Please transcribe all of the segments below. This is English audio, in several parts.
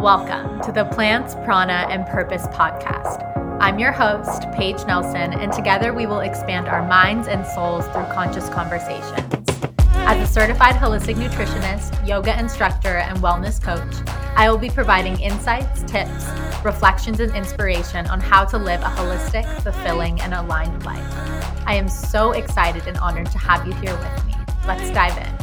Welcome to the Plants, Prana, and Purpose podcast. I'm your host, Paige Nelson, and together we will expand our minds and souls through conscious conversations. As a certified holistic nutritionist, yoga instructor, and wellness coach, I will be providing insights, tips, reflections, and inspiration on how to live a holistic, fulfilling, and aligned life. I am so excited and honored to have you here with me. Let's dive in.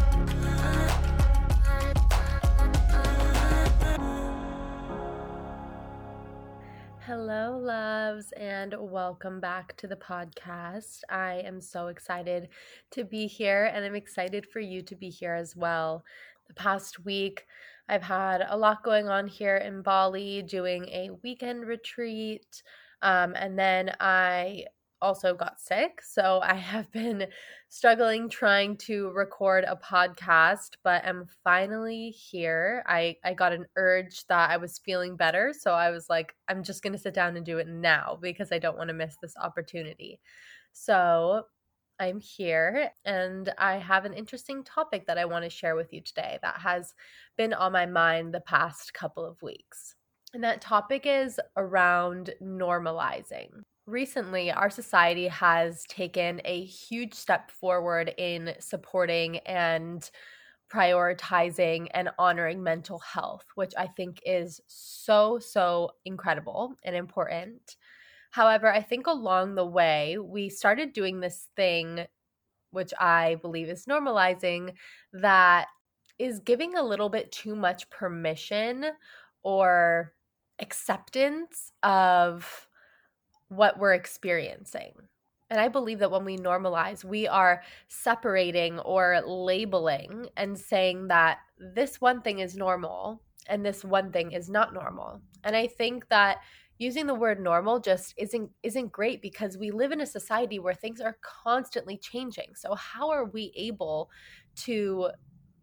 Hello, loves, and welcome back to the podcast. I am so excited to be here, and I'm excited for you to be here as well. The past week, I've had a lot going on here in Bali doing a weekend retreat. Um, and then I also got sick. So I have been struggling trying to record a podcast, but I'm finally here. I, I got an urge that I was feeling better. So I was like, I'm just going to sit down and do it now because I don't want to miss this opportunity. So I'm here and I have an interesting topic that I want to share with you today that has been on my mind the past couple of weeks. And that topic is around normalizing recently our society has taken a huge step forward in supporting and prioritizing and honoring mental health, which I think is so, so incredible and important. However, I think along the way, we started doing this thing, which I believe is normalizing, that is giving a little bit too much permission or acceptance of what we're experiencing. And I believe that when we normalize, we are separating or labeling and saying that this one thing is normal and this one thing is not normal. And I think that using the word normal just isn't isn't great because we live in a society where things are constantly changing. So how are we able to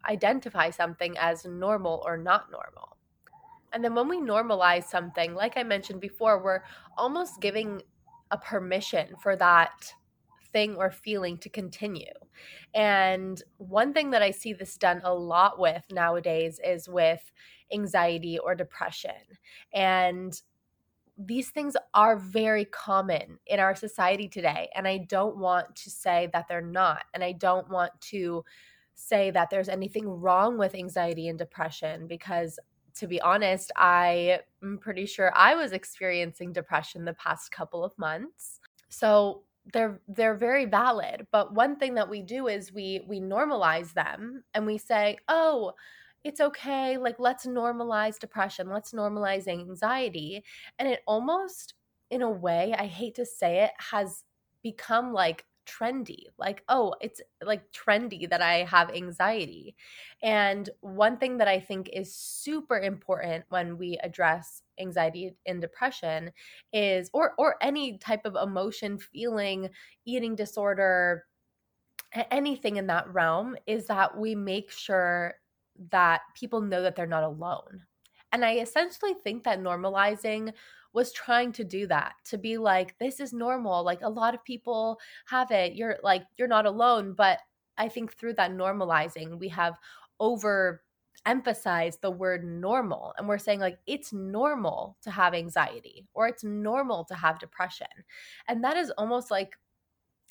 identify something as normal or not normal? And then when we normalize something, like I mentioned before, we're almost giving a permission for that thing or feeling to continue. And one thing that I see this done a lot with nowadays is with anxiety or depression. And these things are very common in our society today. And I don't want to say that they're not. And I don't want to say that there's anything wrong with anxiety and depression because to be honest, I am pretty sure I was experiencing depression the past couple of months. So they're they're very valid, but one thing that we do is we we normalize them and we say, "Oh, it's okay. Like let's normalize depression. Let's normalize anxiety." And it almost in a way, I hate to say it, has become like trendy like oh it's like trendy that i have anxiety. And one thing that i think is super important when we address anxiety and depression is or or any type of emotion feeling eating disorder anything in that realm is that we make sure that people know that they're not alone and i essentially think that normalizing was trying to do that to be like this is normal like a lot of people have it you're like you're not alone. But i think through that normalizing we have over emphasized the word normal and we're saying like it's normal to have anxiety or it's normal to have depression. And that is almost like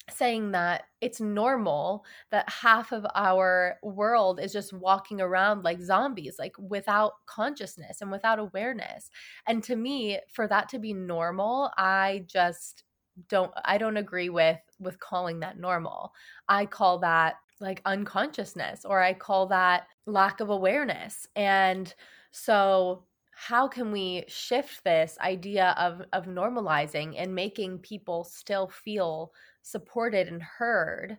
saying that it's normal that half of our world is just walking around like zombies like without consciousness and without awareness. And to me for that to be normal i just don't i don't agree with with calling that normal. I call that like unconsciousness or i call that lack of awareness. And so how can we shift this idea of of normalizing and making people still feel supported and heard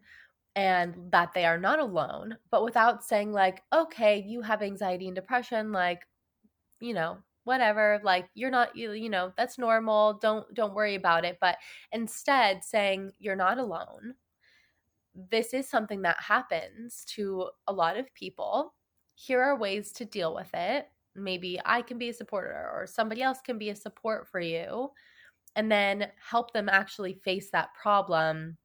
and that they are not alone, but without saying, like, okay, you have anxiety and depression, like, you know, whatever like you're not you, you know that's normal don't don't worry about it but instead saying you're not alone. This is something that happens to a lot of people. Here are ways to deal with it maybe i can be a supporter or somebody else can be a support for you and then help them actually face that problem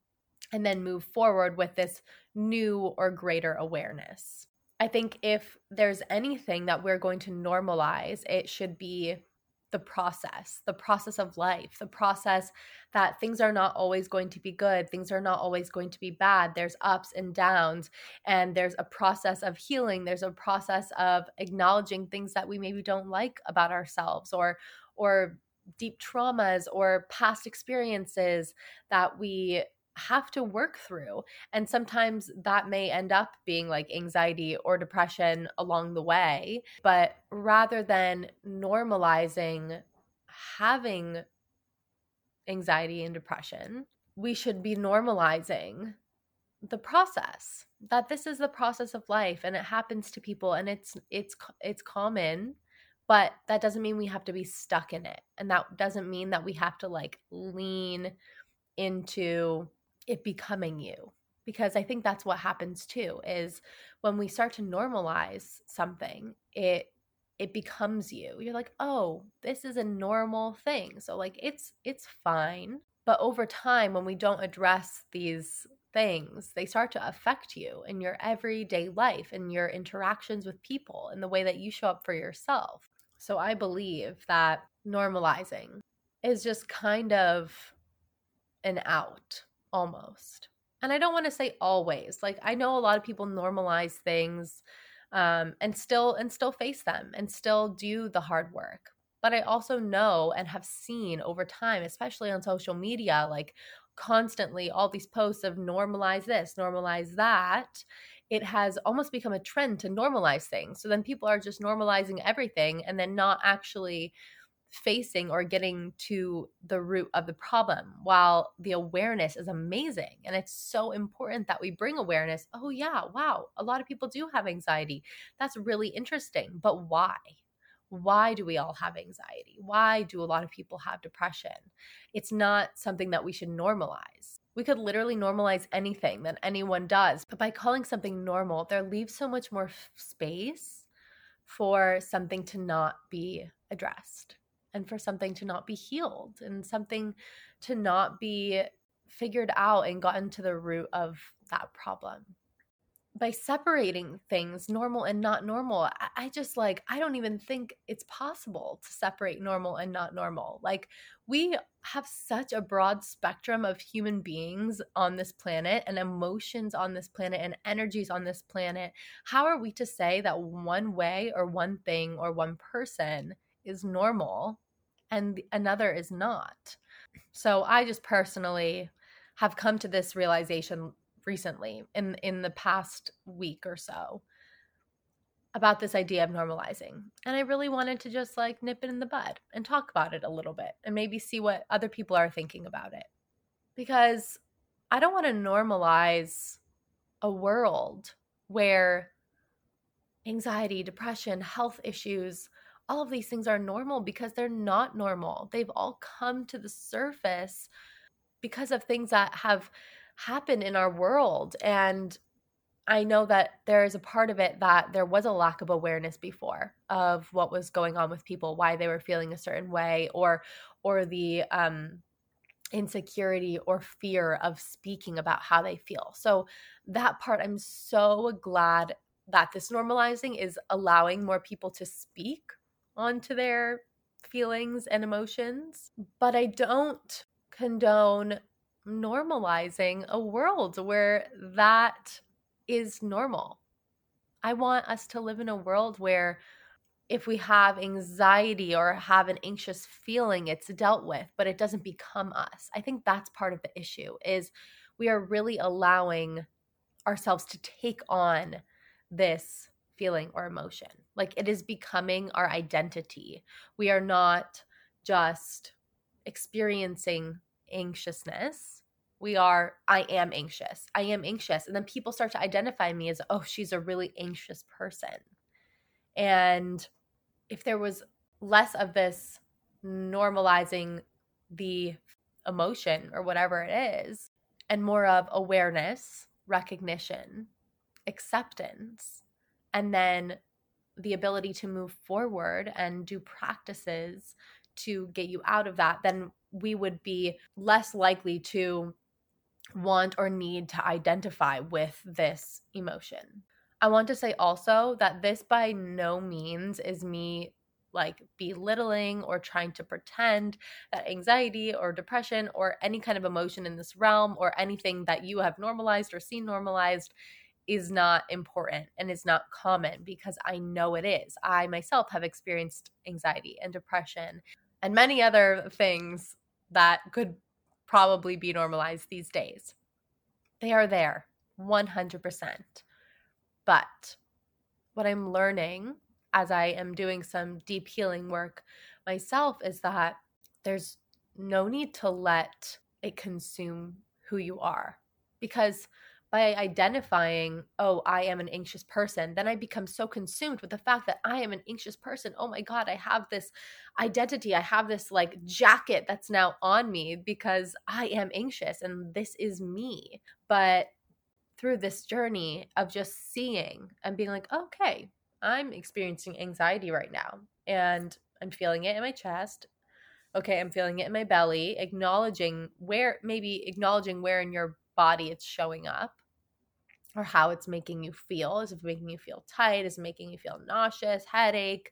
and then move forward with this new or greater awareness. I think if there's anything that we're going to normalize, it should be the process, the process of life, the process that things are not always going to be good, things are not always going to be bad. There's ups and downs, and there's a process of healing. There's a process of acknowledging things that we maybe don't like about ourselves or or deep traumas or past experiences that we have to work through. And sometimes that may end up being like anxiety or depression along the way. But rather than normalizing having anxiety and depression, we should be normalizing the process that this is the process of life and it happens to people and it's it's it's common but that doesn't mean we have to be stuck in it and that doesn't mean that we have to like lean into it becoming you because i think that's what happens too is when we start to normalize something it it becomes you. You're like oh this is a normal thing. So like it's it's fine but over time when we don't address these things they start to affect you in your everyday life and your interactions with people and the way that you show up for yourself. So i believe that normalizing is just kind of an out almost. And I don't want to say always. Like I know a lot of people normalize things um, and still and still face them and still do the hard work. But I also know and have seen over time, especially on social media, like constantly all these posts of normalize this, normalize that. It has almost become a trend to normalize things. So then people are just normalizing everything and then not actually facing or getting to the root of the problem while the awareness is amazing and it's so important that we bring awareness oh yeah wow a lot of people do have anxiety. That's really interesting but why? Why do we all have anxiety? Why do a lot of people have depression? It's not something that we should normalize. We could literally normalize anything that anyone does but by calling something normal there leaves so much more space for something to not be addressed and for something to not be healed and something to not be figured out and gotten to the root of that problem. By separating things, normal and not normal, I, just like, I don't even think it's possible to separate normal and not normal. Like, we have such a broad spectrum of human beings on this planet and emotions on this planet and energies on this planet. How are we to say that one way or one thing or one person is normal and another is not. So I just personally have come to this realization recently in in the past week or so about this idea of normalizing. And I really wanted to just like nip it in the bud and talk about it a little bit and maybe see what other people are thinking about it. Because I don't want to normalize a world where anxiety, depression, health issues all of these things are normal because they're not normal. They've all come to the surface because of things that have happened in our world. And I know that there is a part of it that there was a lack of awareness before of what was going on with people, why they were feeling a certain way, or or the um, insecurity or fear of speaking about how they feel. So that part, I'm so glad that this normalizing is allowing more people to speak onto their feelings and emotions. But I don't condone normalizing a world where that is normal. I want us to live in a world where if we have anxiety or have an anxious feeling it's dealt with but it doesn't become us. I think that's part of the issue is we are really allowing ourselves to take on this feeling or emotion. Like it is becoming our identity. We are not just experiencing anxiousness. We are, I am anxious. I am anxious. And then people start to identify me as, oh, she's a really anxious person. And if there was less of this normalizing the emotion or whatever it is, and more of awareness, recognition, acceptance, and then the ability to move forward and do practices to get you out of that, then we would be less likely to want or need to identify with this emotion. I want to say also that this by no means is me like belittling or trying to pretend that anxiety or depression or any kind of emotion in this realm or anything that you have normalized or seen normalized is not important and is not common because I know it is. I myself have experienced anxiety and depression and many other things that could probably be normalized these days. They are there 100%. But what I'm learning as I am doing some deep healing work myself is that there's no need to let it consume who you are. Because by identifying, oh, I am an anxious person, then I become so consumed with the fact that I am an anxious person. Oh my God, I have this identity. I have this like jacket that's now on me because I am anxious and this is me. But through this journey of just seeing and being like, okay, I'm experiencing anxiety right now and I'm feeling it in my chest. Okay, I'm feeling it in my belly, acknowledging where, maybe acknowledging where in your body it's showing up or how it's making you feel. Is it making you feel tight? Is it making you feel nauseous, headache?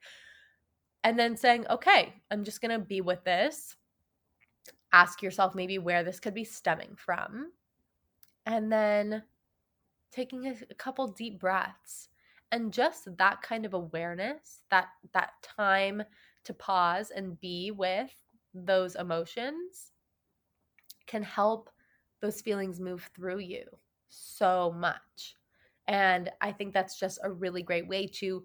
And then saying, okay, I'm just going to be with this. Ask yourself maybe where this could be stemming from. And then taking a, a couple deep breaths and just that kind of awareness that that time to pause and be with those emotions can help those feelings move through you so much and i think that's just a really great way to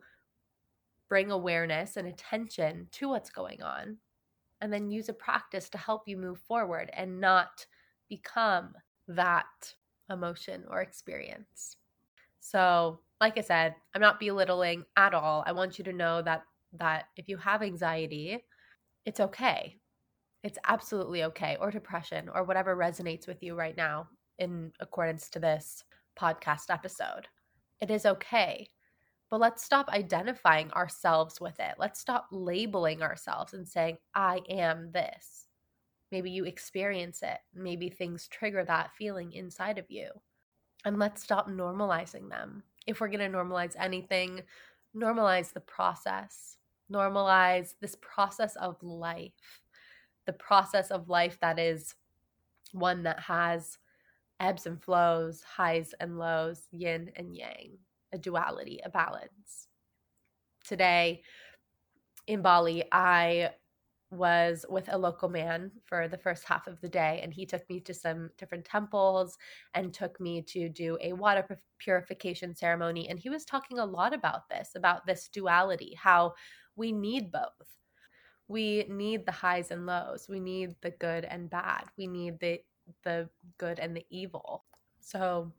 bring awareness and attention to what's going on and then use a practice to help you move forward and not become that emotion or experience so like I said, I'm not belittling at all. I want you to know that that if you have anxiety, it's okay. It's absolutely okay or depression or whatever resonates with you right now in accordance to this podcast episode. It is okay. But let's stop identifying ourselves with it. Let's stop labeling ourselves and saying, I am this. Maybe you experience it. Maybe things trigger that feeling inside of you. And let's stop normalizing them if we're going to normalize anything, normalize the process, normalize this process of life, the process of life that is one that has ebbs and flows, highs and lows, yin and yang, a duality, a balance. Today in Bali, I was with a local man for the first half of the day and he took me to some different temples and took me to do a water purification ceremony and he was talking a lot about this about this duality how we need both we need the highs and lows we need the good and bad we need the the good and the evil so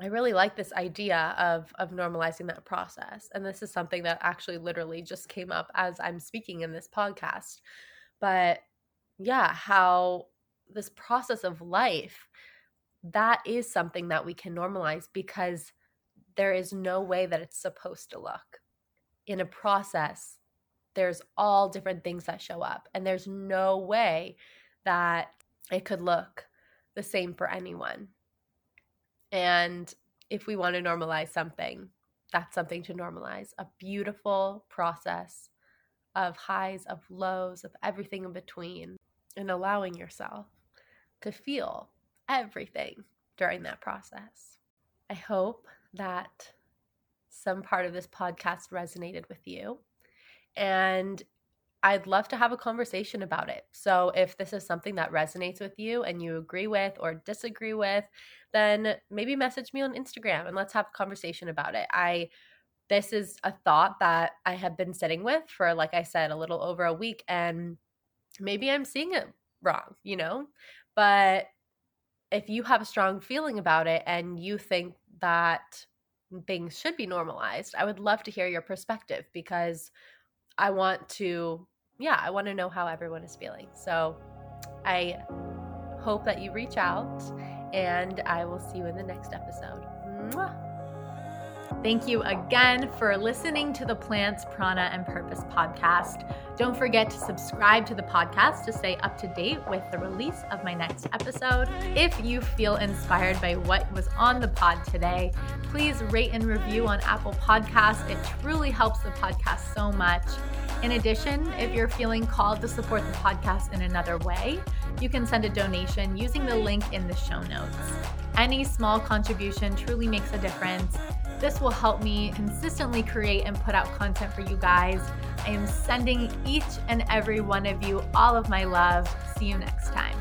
I really like this idea of of normalizing that process. And this is something that actually literally just came up as I'm speaking in this podcast. But yeah, how this process of life that is something that we can normalize because there is no way that it's supposed to look. In a process, there's all different things that show up and there's no way that it could look the same for anyone and if we want to normalize something, that's something to normalize a beautiful process of highs, of lows, of everything in between, and allowing yourself to feel everything during that process. I hope that some part of this podcast resonated with you. And I'd love to have a conversation about it. So, if this is something that resonates with you and you agree with or disagree with, then maybe message me on Instagram and let's have a conversation about it. I this is a thought that I have been sitting with for like I said a little over a week and maybe I'm seeing it wrong, you know? But if you have a strong feeling about it and you think that things should be normalized, I would love to hear your perspective because I want to, yeah, I want to know how everyone is feeling. So I hope that you reach out, and I will see you in the next episode. Mwah! Thank you again for listening to the Plants, Prana, and Purpose podcast. Don't forget to subscribe to the podcast to stay up to date with the release of my next episode. If you feel inspired by what was on the pod today, please rate and review on Apple Podcasts. It truly helps the podcast so much. In addition, if you're feeling called to support the podcast in another way, you can send a donation using the link in the show notes. Any small contribution truly makes a difference. This will help me consistently create and put out content for you guys. I am sending each and every one of you all of my love. See you next time.